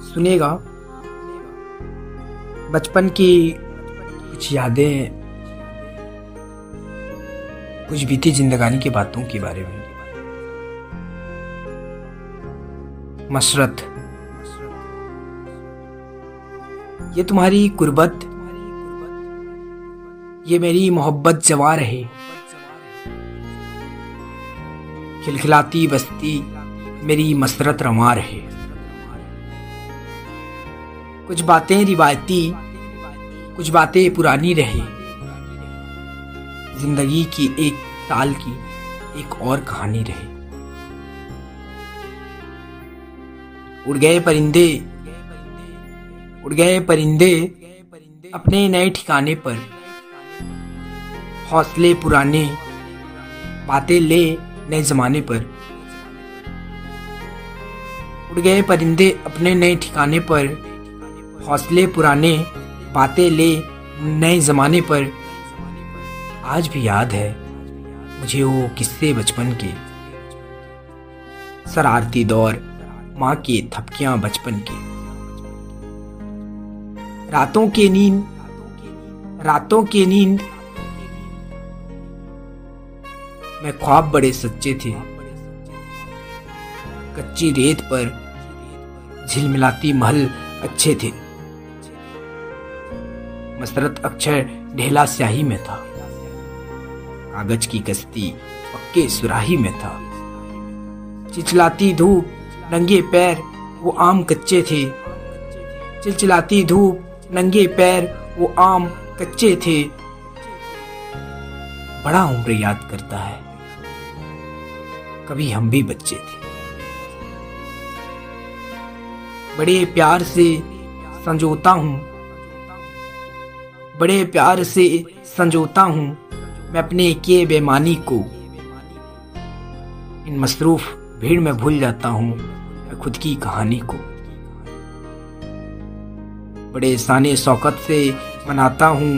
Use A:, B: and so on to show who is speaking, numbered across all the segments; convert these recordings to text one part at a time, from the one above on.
A: सुनेगा। बचपन की कुछ यादें, कुछ बीती जिंदगानी की बातों के बारे में। मशरत ये तुम्हारी कुर्बत, ये मेरी मोहब्बत जवा रहे। खिलखिलाती बस्ती, मेरी मसरत रवा रहे। कुछ बातें रिवायती, कुछ बातें पुरानी रहे। ज़िंदगी की एक साल की एक और कहानी रहे। उड़ गए परिंदे, उड़ गए परिंदे अपने नए ठिकाने पर। हौसले पुराने, बातें ले नए जमाने पर। उड़ गए परिंदे अपने नए ठिकाने पर। हौसले पुराने बातें ले नए जमाने पर। आज भी याद है मुझे वो किस्से बचपन के। शरारती दौर, माँ के थपकियाँ बचपन के। रातों के नींद, रातों के नींद। मैं ख्वाब बड़े सच्चे थे। कच्ची रेत पर झिलमिलाती महल अच्छे थे। मसरत अक्षर ढेला स्याही में था। कागज़ की कश्ती पक्के सुराही में था। चिचलाती धूप, नंगे पैर, वो आम कच्चे थे। चिलचिलाती धूप, नंगे पैर, वो आम कच्चे थे। बड़ा उम्र याद करता है। कभी हम भी बच्चे थे। बड़े प्यार से संजोता हूँ। बड़े प्यार से संजोता हूँ मैं अपने किए बेमानी को। इन मसरूफ भीड़ में भूल जाता हूँ मैं खुद की कहानी को। बड़े साने शौकत से मनाता हूँ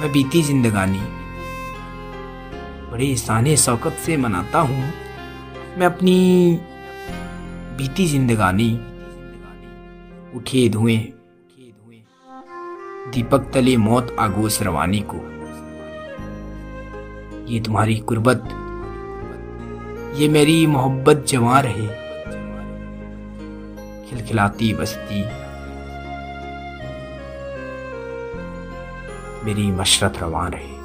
A: मैं बीती जिंदगानी। बड़े साने शौकत से मनाता हूँ मैं अपनी बीती जिंदगानी। उठे धुएँ दीपक तले मौत आगोश रवानी को। ये तुम्हारी कुर्बत। ये मेरी मोहब्बत जवा रहे। खिलखिलाती बस्ती। मेरी मशरत रवान रहे।